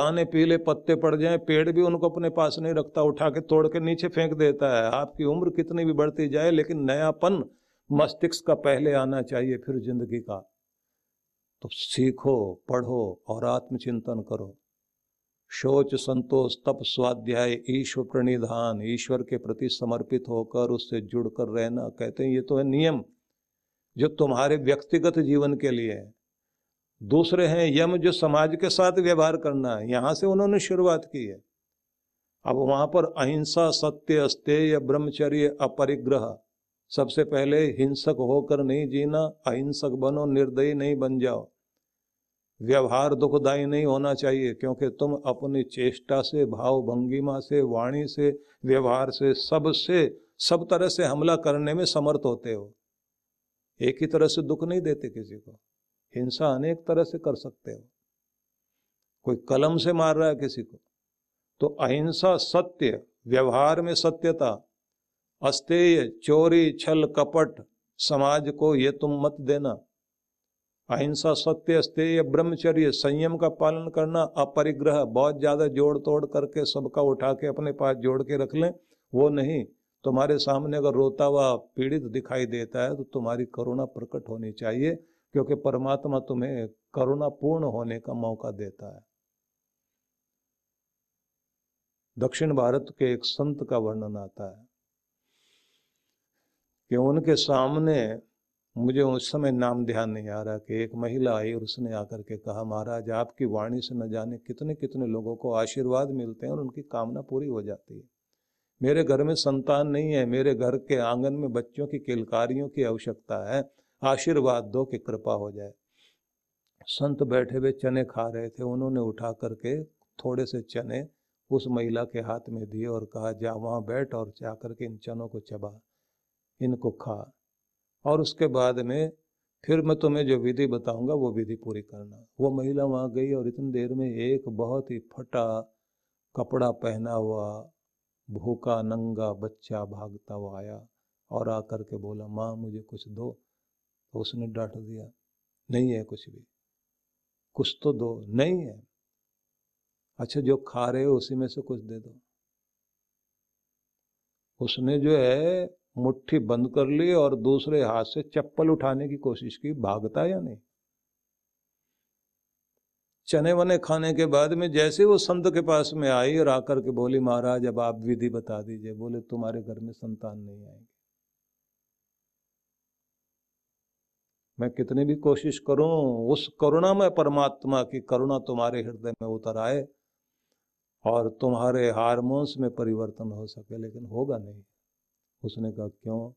पुराने पीले पत्ते पड़ जाए, पेड़ भी उनको अपने पास नहीं रखता, उठा के तोड़ के नीचे फेंक देता है। आपकी उम्र कितनी भी बढ़ती जाए, लेकिन नयापन मस्तिष्क का पहले आना चाहिए फिर ज़िंदगी का। तो सीखो, पढ़ो और आत्मचिंतन करो। शोच, संतोष, तप, स्वाध्याय, ईश्वर प्रणिधान, ईश्वर के प्रति समर्पित होकर उससे जुड़कर रहना, कहते हैं, ये तो है नियम जो तुम्हारे व्यक्तिगत जीवन के लिए है। दूसरे हैं, यम जो समाज के साथ व्यवहार करना है। यहाँ से उन्होंने शुरुआत की है। अब वहाँ पर अहिंसा, सत्य अस्तेय ब्रह्मचर्य, अपरिग्रह, सबसे पहले हिंसक होकर नहीं जीना, अहिंसक बनो, निर्दयी नहीं बन जाओ। व्यवहार दुखदायी नहीं होना चाहिए, क्योंकि तुम अपनी चेष्टा से भाव भंगिमा से, वाणी से, व्यवहार से, सबसे, सब तरह से हमला करने में समर्थ होते हो। एक ही तरह से दुख नहीं देते किसी को। हिंसा अनेक तरह से कर सकते हो। कोई कलम से मार रहा है किसी को तो अहिंसा सत्य, व्यवहार में सत्यता, अस्तेय, चोरी, छल, कपट, समाज को ये तुम मत देना। अहिंसा सत्य, अस्तेय, ब्रह्मचर्य, संयम का पालन करना अपरिग्रह, बहुत ज़्यादा जोड़ तोड़ करके सबका उठा के अपने पास जोड़ के रख लें, वो नहीं। तुम्हारे सामने अगर रोता हुआ पीड़ित दिखाई देता है तो तुम्हारी करुणा प्रकट होनी चाहिए। क्योंकि परमात्मा तुम्हें करुणा पूर्ण होने का मौका देता है। दक्षिण भारत के एक संत का वर्णन आता है कि उनके सामने मुझे उस समय नाम ध्यान नहीं आ रहा कि एक महिला आई और उसने आकर के कहा, महाराज, आपकी वाणी से न जाने कितने कितने लोगों को आशीर्वाद मिलते हैं और उनकी कामना पूरी हो जाती है। मेरे घर में संतान नहीं है, मेरे घर के आँगन में बच्चों की किलकारियों की आवश्यकता है आशीर्वाद दो कि कृपा हो जाए। संत बैठे हुए चने खा रहे थे। उन्होंने उठा करके थोड़े से चने उस महिला के हाथ में दिए और कहा, जा वहाँ बैठ और जा करके इन चनों को चबा, इनको खा। और उसके बाद में फिर मैं तुम्हें जो विधि बताऊँगा, वो विधि पूरी करना। वो महिला वहाँ गई और इतनी देर में एक बहुत ही फटा कपड़ा पहना हुआ, भूखा, नंगा बच्चा भागता हुआ आया और आकर के बोला, माँ, मुझे कुछ दो। तो उसने डांट दिया, नहीं है कुछ भी। कुछ तो दो, नहीं है। अच्छा जो खा रहे हो उसी में से कुछ दे दो। उसने जो है, मुट्ठी बंद कर ली और दूसरे हाथ से चप्पल उठाने की कोशिश की, भागता या नहीं? चने वने खाने के बाद में जैसे वो संत के पास में आई और आकर के बोली, महाराज, अब आप विधि बता दीजिए। बोले, तुम्हारे घर में संतान नहीं आएँगे। मैं कितनी भी कोशिश करूँ, उस करुणा में परमात्मा की करुणा तुम्हारे हृदय में उतर आए और तुम्हारे हारमोन्स में परिवर्तन हो सके, लेकिन होगा नहीं। उसने कहा, क्यों?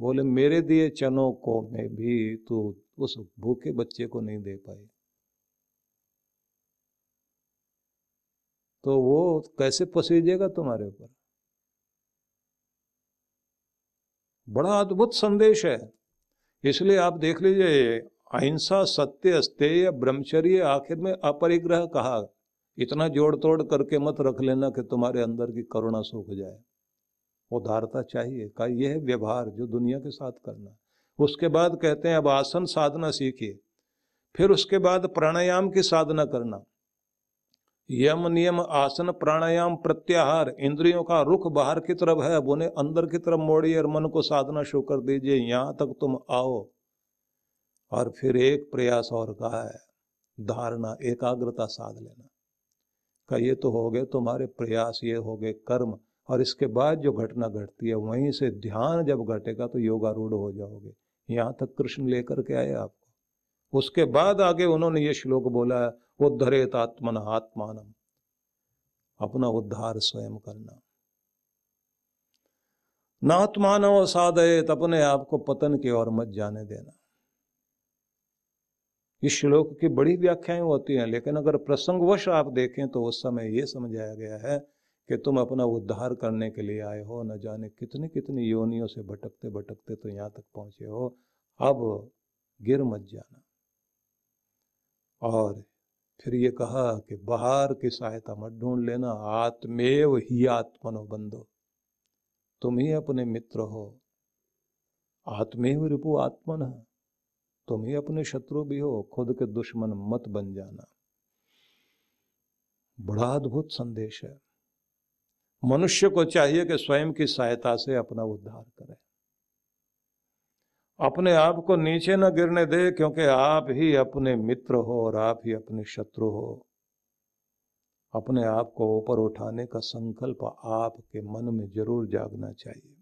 बोले, मेरे दिए चनों को मैं भी तू उस भूखे बच्चे को नहीं दे पाई तो वो कैसे पसीजेगा तुम्हारे ऊपर? बड़ा अद्भुत संदेश है। इसलिए आप देख लीजिए, अहिंसा सत्य अस्तेय ब्रह्मचर्य आखिर में अपरिग्रह कहा? इतना जोड़ तोड़ करके मत रख लेना कि तुम्हारे अंदर की करुणा सूख जाए। उदारता चाहिए का यह है व्यवहार जो दुनिया के साथ करना। उसके बाद कहते हैं, अब आसन साधना सीखिए। फिर उसके बाद प्राणायाम की साधना करना। यम नियम आसन प्राणायाम प्रत्याहार, इंद्रियों का रुख बाहर की तरफ़ है बोने अंदर की तरफ़ मोड़िए और मन को साधना शुरू कर दीजिए, यहाँ तक तुम आओ। और फिर एक प्रयास और कहा है, धारणा, एकाग्रता साध लेना। का ये तो हो गए तुम्हारे प्रयास, ये हो गए कर्म, और इसके बाद जो घटना घटती है, वहीं से ध्यान जब घटेगा तो योगारूढ़ हो जाओगे। यहाँ तक कृष्ण लेकर के आए आपको उसके बाद आगे उन्होंने ये श्लोक बोला है उद्धरेत आत्मन आत्मान। अपना उद्धार स्वयं करना। नात्मान साधयत अपने आप को पतन की ओर मत जाने देना। इस श्लोक की बड़ी व्याख्याएँ होती हैं, लेकिन अगर प्रसंगवश आप देखें तो उस समय ये समझाया गया है कि तुम अपना उद्धार करने के लिए आए हो, न जाने कितनी कितनी योनियों से भटकते भटकते तो यहाँ तक पहुँचे हो। अब गिर मत जाना। और फिर ये कहा कि बाहर की सहायता मत ढूंढ लेना, आत्मेव ही आत्मनो बंधो तुम ही अपने मित्र हो। आत्मेव रिपु आत्मन तुम ही अपने शत्रु भी हो। खुद के दुश्मन मत बन जाना। बड़ा अद्भुत संदेश है। मनुष्य को चाहिए कि स्वयं की सहायता से अपना उद्धार करे। अपने आप को नीचे न गिरने दे, क्योंकि आप ही अपने मित्र हो और आप ही अपने शत्रु हो। अपने आप को ऊपर उठाने का संकल्प आपके मन में ज़रूर जागना चाहिए।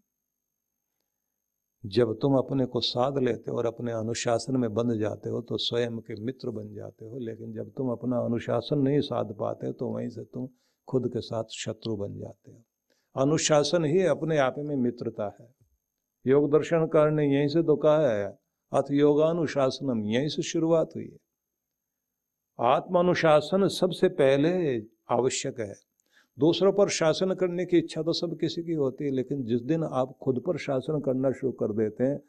जब तुम अपने को साध लेते हो और अपने अनुशासन में बंध जाते हो तो स्वयं के मित्र बन जाते हो। लेकिन जब तुम अपना अनुशासन नहीं साध पाते तो वहीं से तुम खुद के साथ शत्रु बन जाते हो। अनुशासन ही अपने आप में मित्रता है। योग दर्शन ने यहीं से तो कहा है, अथ योगानुशासनम, यहीं से शुरुआत हुई है। आत्मानुशासन सबसे पहले आवश्यक है। दूसरों पर शासन करने की इच्छा तो सब किसी की होती है, लेकिन जिस दिन आप खुद पर शासन करना शुरू कर देते हैं,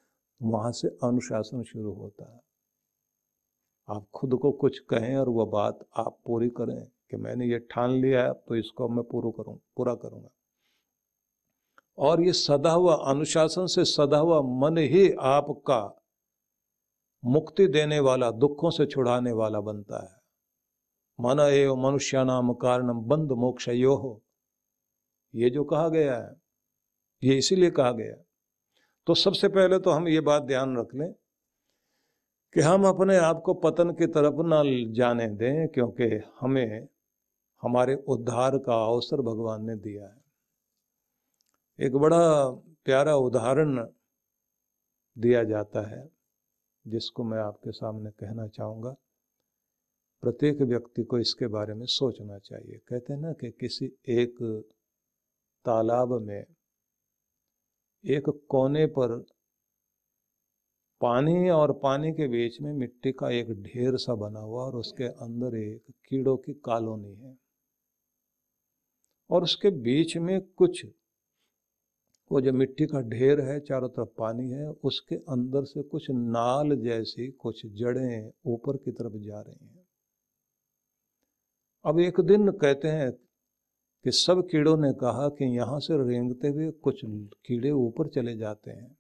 वहाँ से अनुशासन शुरू होता है। आप खुद को कुछ कहें और वह बात आप पूरी करें कि मैंने ये ठान लिया है तो इसको मैं पूरा करूँ, पूरा करूँगा। और ये सदा हुआ अनुशासन से सदा हुआ मन ही आपका मुक्ति देने वाला, दुखों से छुड़ाने वाला बनता है। मन एवं नाम कारण बंद मोक्ष यो हो। ये जो कहा गया है, ये इसीलिए कहा गया तो सबसे पहले तो हम ये बात ध्यान रख लें कि हम अपने आप को पतन की तरफ़ न जाने दें, क्योंकि हमें, हमारे उद्धार का अवसर भगवान ने दिया है। एक बड़ा प्यारा उदाहरण दिया जाता है, जिसको मैं आपके सामने कहना चाहूँगा। प्रत्येक व्यक्ति को इसके बारे में सोचना चाहिए। कहते हैं ना कि किसी एक तालाब में एक कोने पर पानी और पानी के बीच में मिट्टी का एक ढेर सा बना हुआ और उसके अंदर एक कीड़ों की कॉलोनी है। और उसके बीच में कुछ वो जो मिट्टी का ढेर है, चारों तरफ़ पानी है, उसके अंदर से कुछ नाल जैसी कुछ जड़ें ऊपर की तरफ़ जा रही हैं। अब एक दिन कहते हैं कि सब कीड़ों ने कहा कि यहाँ से रेंगते हुए कुछ कीड़े ऊपर चले जाते हैं।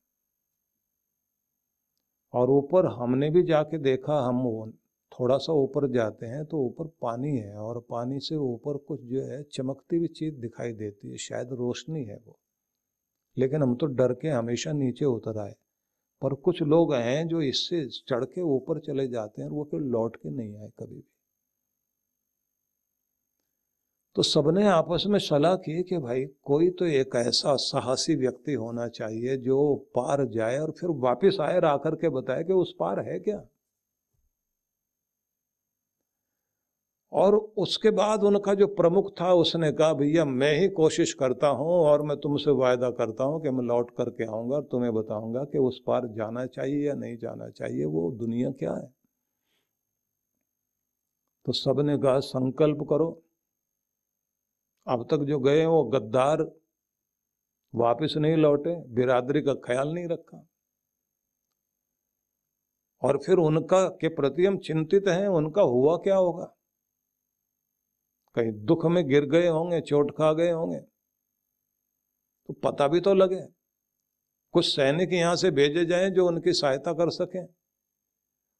और ऊपर हमने भी जाके देखा, हम थोड़ा सा ऊपर जाते हैं तो ऊपर पानी है और पानी से ऊपर कुछ जो है चमकती हुई चीज़ दिखाई देती है, शायद रोशनी है वो। लेकिन हम तो डर के हमेशा नीचे उतर आए। पर कुछ लोग हैं जो इससे चढ़ के ऊपर चले जाते हैं वो फिर लौट के नहीं आए कभी भी। तो सबने आपस में सलाह की कि भाई, कोई तो एक ऐसा साहसी व्यक्ति होना चाहिए जो पार जाए और फिर वापस आए और आकर के बताए कि उस पार है क्या? और उसके बाद उनका जो प्रमुख था, उसने कहा, भैया, मैं ही कोशिश करता हूँ और मैं तुमसे वायदा करता हूँ कि मैं लौट करके आऊँगा और तुम्हें बताऊँगा कि उस पार जाना चाहिए या नहीं जाना चाहिए, वो दुनिया क्या है? तो सबने कहा, संकल्प करो। अब तक जो गए, वो गद्दार वापस नहीं लौटे, बिरादरी का ख्याल नहीं रखा। और फिर उनका के प्रति हम चिंतित हैं, उनका हुआ क्या होगा? कहीं दुख में गिर गए होंगे, चोट खा गए होंगे तो पता भी तो लगे। कुछ सैनिक यहाँ से भेजे जाएँ जो उनकी सहायता कर सकें।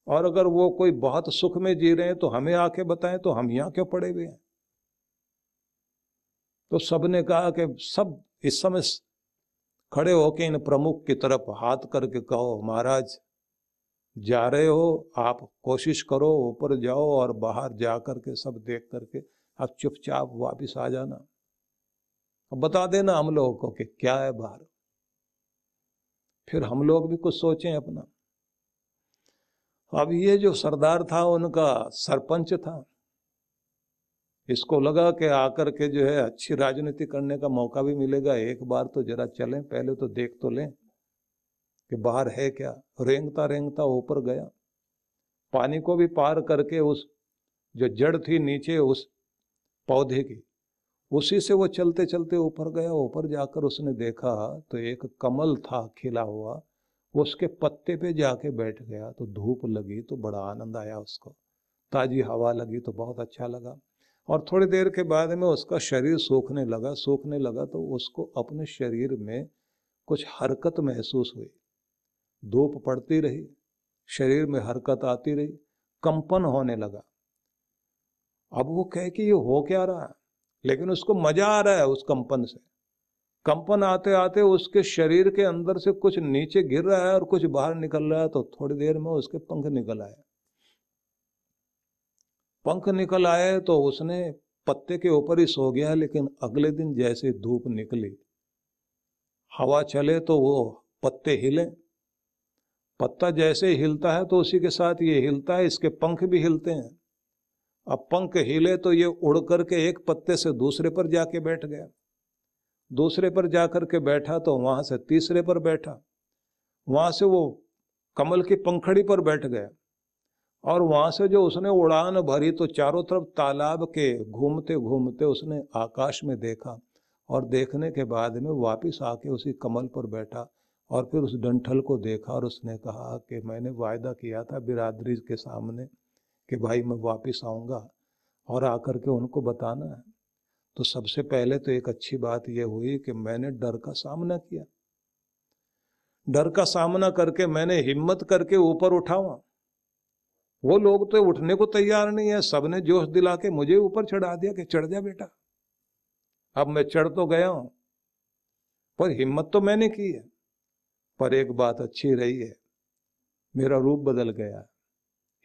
और अगर वो कोई बहुत सुख में जी रहे हैं तो हमें आके बताएँ तो हम यहाँ क्यों पड़े हुए हैं? तो सबने कहा कि सब इस समय खड़े होके इन प्रमुख की तरफ़ हाथ करके कहो, महाराज, जा रहे हो, आप कोशिश करो, ऊपर जाओ और बाहर जा करके सब देख करके अब चुपचाप वापिस आ जाना। अब बता देना हम लोगों को कि क्या है बाहर। फिर हम लोग भी कुछ सोचें अपना। अब ये जो सरदार था, उनका सरपंच था, इसको लगा कि आकर के जो है अच्छी राजनीति करने का मौका भी मिलेगा। एक बार तो जरा चलें, पहले तो देख तो लें कि बाहर है क्या। रेंगता रेंगता ऊपर गया। पानी को भी पार करके उस जो जड़ थी नीचे, उस पौधे की। उसी से वो चलते चलते ऊपर गया, ऊपर जाकर उसने देखा तो एक कमल था, खिला हुआ। उसके पत्ते पे जाके बैठ गया तो धूप लगी तो बड़ा आनंद आया उसको। ताजी हवा लगी तो बहुत अच्छा लगा। और थोड़ी देर के बाद में उसका शरीर सूखने लगा सूखने लगा तो उसको अपने शरीर में कुछ हरकत महसूस हुई। धूप पड़ती रही, शरीर में हरकत आती रही, कंपन होने लगा। अब वो कहे कि ये हो क्या रहा है? लेकिन उसको मज़ा आ रहा है उस कंपन से। कंपन आते आते उसके शरीर के अंदर से कुछ नीचे गिर रहा है और कुछ बाहर निकल रहा है तो थोड़ी देर में उसके पंख निकल आए। पंख निकल आए तो उसने पत्ते के ऊपर ही सो गया, लेकिन अगले दिन जैसे धूप निकली, हवा चले तो वो पत्ते हिले। पत्ता जैसे हिलता है तो उसी के साथ ये हिलता है, इसके पंख भी हिलते हैं। अब पंख हिले तो ये उड़ करके एक पत्ते से दूसरे पर जाके बैठ गया। दूसरे पर जाकर के बैठा तो वहाँ से तीसरे पर बैठा। वहाँ से वो कमल की पंखड़ी पर बैठ गया। और वहाँ से जो उसने उड़ान भरी तो चारों तरफ़ तालाब के घूमते घूमते उसने आकाश में देखा और देखने के बाद में वापस आके उसी कमल पर बैठा और फिर उस डंठल को देखा और उसने कहा कि मैंने वायदा किया था बिरादरी के सामने कि भाई मैं वापस आऊँगा और आकर के उनको बताना है। तो सबसे पहले तो एक अच्छी बात यह हुई कि मैंने डर का सामना किया। डर का सामना करके मैंने हिम्मत करके ऊपर उठावा वो लोग तो उठने को तैयार नहीं है, सबने जोश दिला के मुझे ऊपर चढ़ा दिया कि चढ़ जा बेटा। अब मैं चढ़ तो गया हूँ, पर हिम्मत तो मैंने की है। पर एक बात अच्छी रही है, मेरा रूप बदल गया।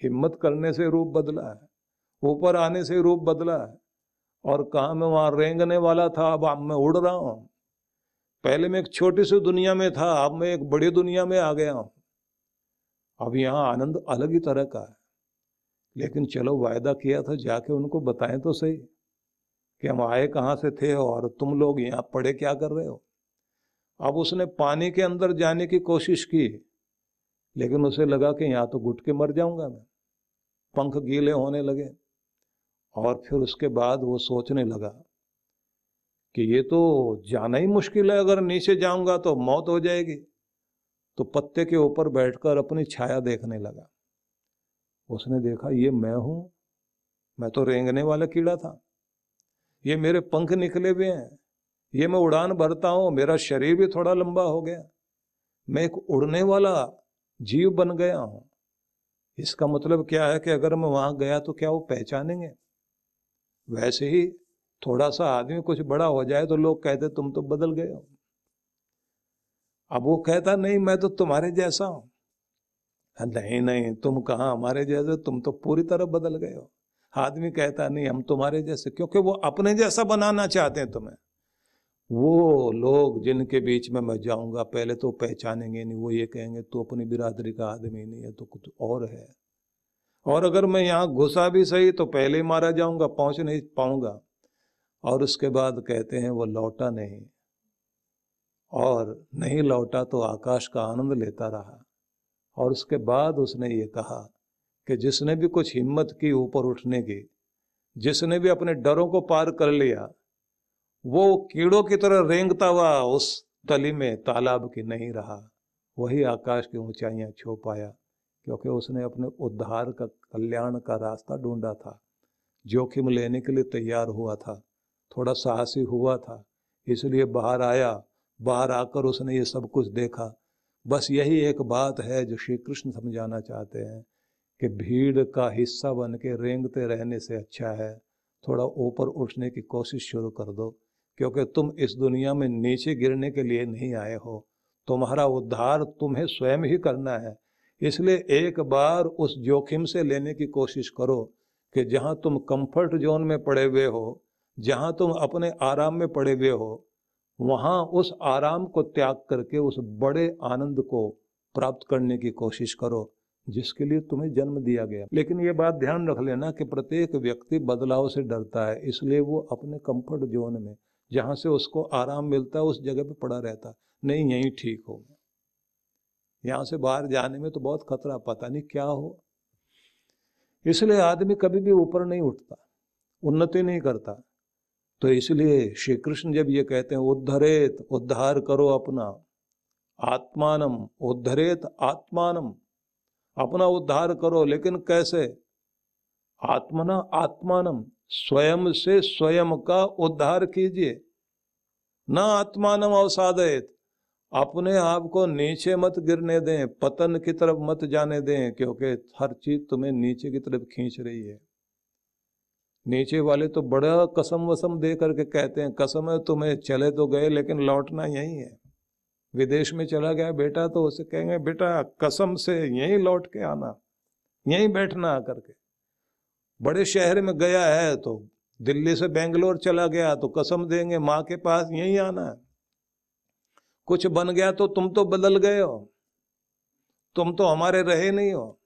हिम्मत करने से रूप बदला है, ऊपर आने से रूप बदला है, और कहा मैं वहाँ रेंगने वाला था, अब अब मैं उड़ रहा हूँ। पहले मैं एक छोटी सी दुनिया में था, अब मैं एक बड़ी दुनिया में आ गया हूँ। अब यहाँ आनंद अलग ही तरह का है। लेकिन चलो वायदा किया था, जाके उनको बताएँ तो सही कि हम आए कहाँ से थे और तुम लोग यहाँ पड़े क्या कर रहे हो। अब उसने पानी के अंदर जाने की कोशिश की। लेकिन उसे लगा कि यहाँ तो घुट के मर जाऊँगा मैं। पंख गीले होने लगे और फिर उसके बाद वो सोचने लगा कि ये तो जाना ही मुश्किल है, अगर नीचे जाऊँगा तो मौत हो जाएगी। तो पत्ते के ऊपर बैठकर अपनी छाया देखने लगा। उसने देखा, ये मैं हूँ, मैं तो रेंगने वाला कीड़ा था। ये मेरे पंख निकले हुए हैं, ये मैं उड़ान भरता हूँ, मेरा शरीर भी थोड़ा लंबा हो गया। मैं एक उड़ने वाला जीव बन गया हूँ। इसका मतलब क्या है कि अगर मैं वहाँ गया तो क्या वो पहचानेंगे? वैसे ही थोड़ा सा आदमी कुछ बड़ा हो जाए तो लोग कहते तुम तो बदल गए हो। अब वो कहता नहीं मैं तो तुम्हारे जैसा हूँ। हाँ, नहीं नहीं तुम कहा हमारे जैसे? तुम तो पूरी तरह बदल गए हो। आदमी कहता नहीं हम तुम्हारे जैसे क्योंकि वो अपने जैसा बनाना चाहते हैं तुम्हें। वो लोग जिनके बीच में मैं जाऊँगा, पहले तो पहचानेंगे नहीं, वो ये कहेंगे तो अपनी बिरादरी का आदमी नहीं है तो कुछ और है। और अगर मैं यहाँ घुसा भी सही तो पहले ही मारा जाऊँगा, पहुँच नहीं पाऊँगा। और उसके बाद कहते हैं, वो लौटा नहीं। और नहीं लौटा तो आकाश का आनंद लेता रहा। और उसके बाद उसने ये कहा कि जिसने भी कुछ हिम्मत की ऊपर उठने की, जिसने भी अपने डरों को पार कर लिया वो कीड़ों की तरह रेंगता हुआ उस तली में तालाब की नहीं रहा। वही आकाश की ऊंचाइयाँ छू पाया, क्योंकि उसने अपने उद्धार का, कल्याण का रास्ता ढूंढा था। जोखिम लेने के लिए तैयार हुआ था। थोड़ा साहसी हुआ था, इसलिए बाहर आया। बाहर आकर उसने ये सब कुछ देखा। बस यही एक बात है जो श्री कृष्ण समझाना चाहते हैं कि भीड़ का हिस्सा बन के रेंगते रहने से अच्छा है। थोड़ा ऊपर उठने की कोशिश शुरू कर दो। क्योंकि तुम इस दुनिया में नीचे गिरने के लिए नहीं आए हो। तुम्हारा उद्धार तुम्हें स्वयं ही करना है। इसलिए एक बार उस जोखिम से लेने की कोशिश करो कि जहाँ तुम कंफर्ट जोन में पड़े हुए हो, जहाँ तुम अपने आराम में पड़े हुए हो, वहाँ उस आराम को त्याग करके उस बड़े आनंद को प्राप्त करने की कोशिश करो, जिसके लिए तुम्हें जन्म दिया गया। लेकिन ये बात ध्यान रख लेना कि प्रत्येक व्यक्ति बदलाव से डरता है, इसलिए वो अपने कंफर्ट जोन में जहाँ से उसको आराम मिलता है उस जगह पे पड़ा रहता। नहीं, यही ठीक हो यहाँ से बाहर जाने में तो बहुत खतरा, पता नहीं क्या हो। इसलिए आदमी कभी भी ऊपर नहीं उठता, उन्नति नहीं करता। तो इसलिए श्री कृष्ण जब ये कहते हैं, उद्धरेत उद्धार करो अपना, आत्मानम उद्धरेत आत्मानम, अपना उद्धार करो, लेकिन कैसे? आत्मना आत्मानम स्वयं से स्वयं का उद्धार कीजिए। न आत्मानम अवसादयत। अपने आप को नीचे मत गिरने दें, पतन की तरफ़ मत जाने दें, क्योंकि हर चीज़ तुम्हें नीचे की तरफ़ खींच रही है। नीचे वाले तो बड़ा कसम वसम दे करके कहते हैं, कसम है, तुम्हें चले तो गए, लेकिन लौटना यही है। विदेश में चला गया बेटा तो उसे कहेंगे, बेटा, कसम से यहीं लौट के आना, यहीं बैठना आकर के। बड़े शहर में गया है तो दिल्ली से बेंगलोर चला गया तो कसम देंगे, माँ के पास यहीं आना है। कुछ बन गया तो तुम तो बदल गए हो। तुम तो हमारे रहे नहीं हो।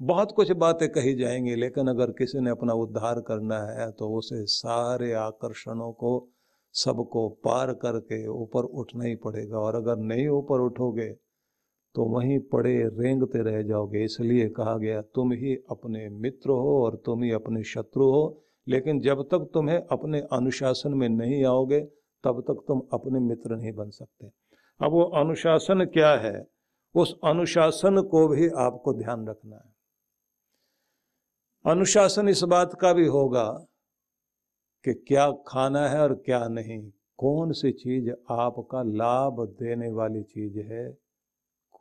बहुत कुछ बातें कही जाएँगी, लेकिन अगर किसी ने अपना उद्धार करना है तो उसे सारे आकर्षणों को सबको पार करके ऊपर उठना ही पड़ेगा। और अगर नहीं ऊपर उठोगे तो वहीं पड़े रेंगते रह जाओगे। इसलिए कहा गया, तुम ही अपने मित्र हो और तुम ही अपने शत्रु हो। लेकिन जब तक तुम्हें अपने अनुशासन में नहीं आओगे, तब तक तुम अपने मित्र नहीं बन सकते। अब वो अनुशासन क्या है? उस अनुशासन को भी आपको ध्यान रखना है। अनुशासन इस बात का भी होगा कि क्या खाना है और क्या नहीं। कौन सी चीज़ आपका लाभ देने वाली चीज़ है?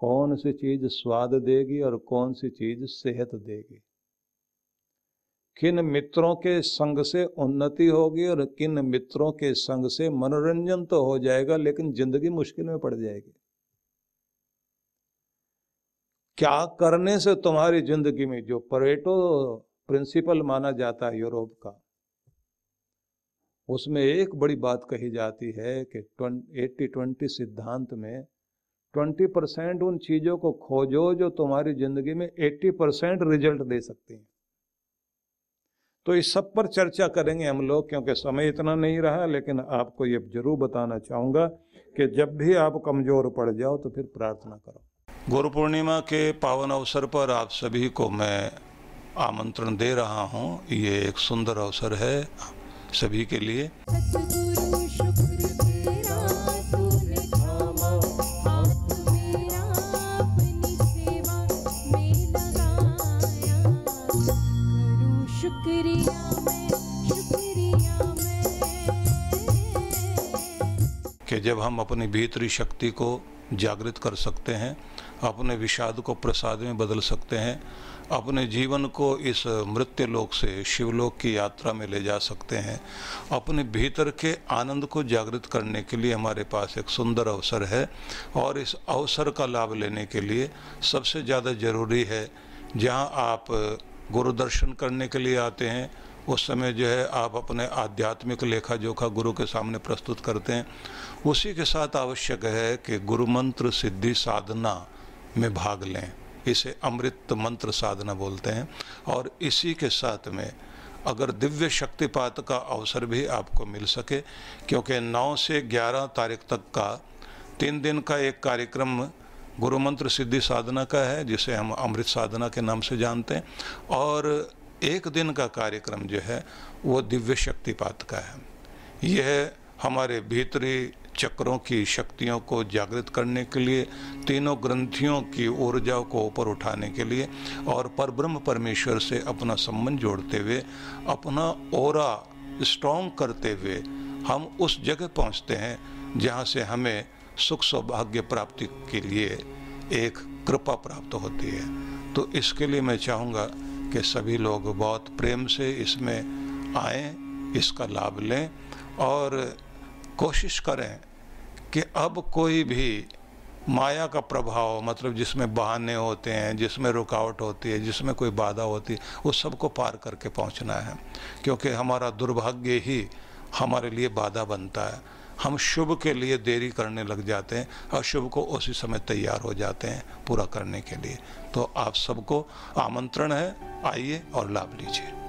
कौन सी चीज़ स्वाद देगी और कौन सी चीज़ सेहत देगी? किन मित्रों के संग से उन्नति होगी और किन मित्रों के संग से मनोरंजन तो हो जाएगा, लेकिन ज़िंदगी मुश्किल में पड़ जाएगी। क्या करने से तुम्हारी ज़िंदगी में, जो परेटो प्रिंसिपल माना जाता है यूरोप का, उसमें एक बड़ी बात कही जाती है कि एट्टी ट्वेंटी सिद्धांत में ट्वेंटी परसेंट उन चीज़ों को खोजो जो तुम्हारी ज़िंदगी में एट्टी परसेंट रिज़ल्ट दे सकती हैं। तो इस सब पर चर्चा करेंगे हम लोग क्योंकि समय इतना नहीं रहा लेकिन आपको ये ज़रूर बताना चाहूँगा कि जब भी आप कमज़ोर पड़ जाओ तो फिर प्रार्थना करो। गुरु पूर्णिमा के पावन अवसर पर आप सभी को मैं आमंत्रण दे रहा हूँ। ये एक सुंदर अवसर है सभी के लिए। कि जब हम अपनी भीतरी शक्ति को जागृत कर सकते हैं, अपने विषाद को प्रसाद में बदल सकते हैं, अपने जीवन को इस मृत्यु लोक से, शिवलोक की यात्रा में ले जा सकते हैं, अपने भीतर के आनंद को जागृत करने के लिए हमारे पास एक सुंदर अवसर है और इस अवसर का लाभ लेने के लिए सबसे ज़्यादा ज़रूरी है जहाँ आप गुरु दर्शन करने के लिए आते हैं। उस समय जो है आप अपने आध्यात्मिक लेखा जोखा गुरु के सामने प्रस्तुत करते हैं। उसी के साथ आवश्यक है कि गुरु मंत्र सिद्धि साधना में भाग लें। इसे अमृत मंत्र साधना बोलते हैं। और इसी के साथ में अगर दिव्य शक्तिपात का अवसर भी आपको मिल सके, क्योंकि 9 से 11 तारीख तक का तीन दिन का एक कार्यक्रम गुरु मंत्र सिद्धि साधना का है, जिसे हम अमृत साधना के नाम से जानते हैं। और एक दिन का कार्यक्रम जो है, वो दिव्य शक्तिपात का है। यह हमारे भीतरी चक्रों की शक्तियों को जागृत करने के लिए, तीनों ग्रंथियों की ऊर्जा को ऊपर उठाने के लिए, और पर ब्रह्म परमेश्वर से अपना संबंध जोड़ते हुए, अपना ओरा स्ट्रॉन्ग करते हुए, हम उस जगह पहुँचते हैं, जहाँ से हमें सुख सौभाग्य प्राप्ति के लिए एक कृपा प्राप्त होती है। तो इसके लिए मैं चाहूँगा कि सभी लोग बहुत प्रेम से इसमें आए, इसका लाभ लें और कोशिश करें कि अब कोई भी माया का प्रभाव मतलब जिसमें बहाने होते हैं, जिसमें रुकावट होती है, जिसमें कोई बाधा होती है उस सबको पार करके पहुँचना है। क्योंकि हमारा दुर्भाग्य ही हमारे लिए बाधा बनता है। हम शुभ के लिए देरी करने लग जाते हैं और शुभ को उसी समय तैयार हो जाते हैं पूरा करने के लिए। तो आप सबको आमंत्रण है। आइए और लाभ लीजिए।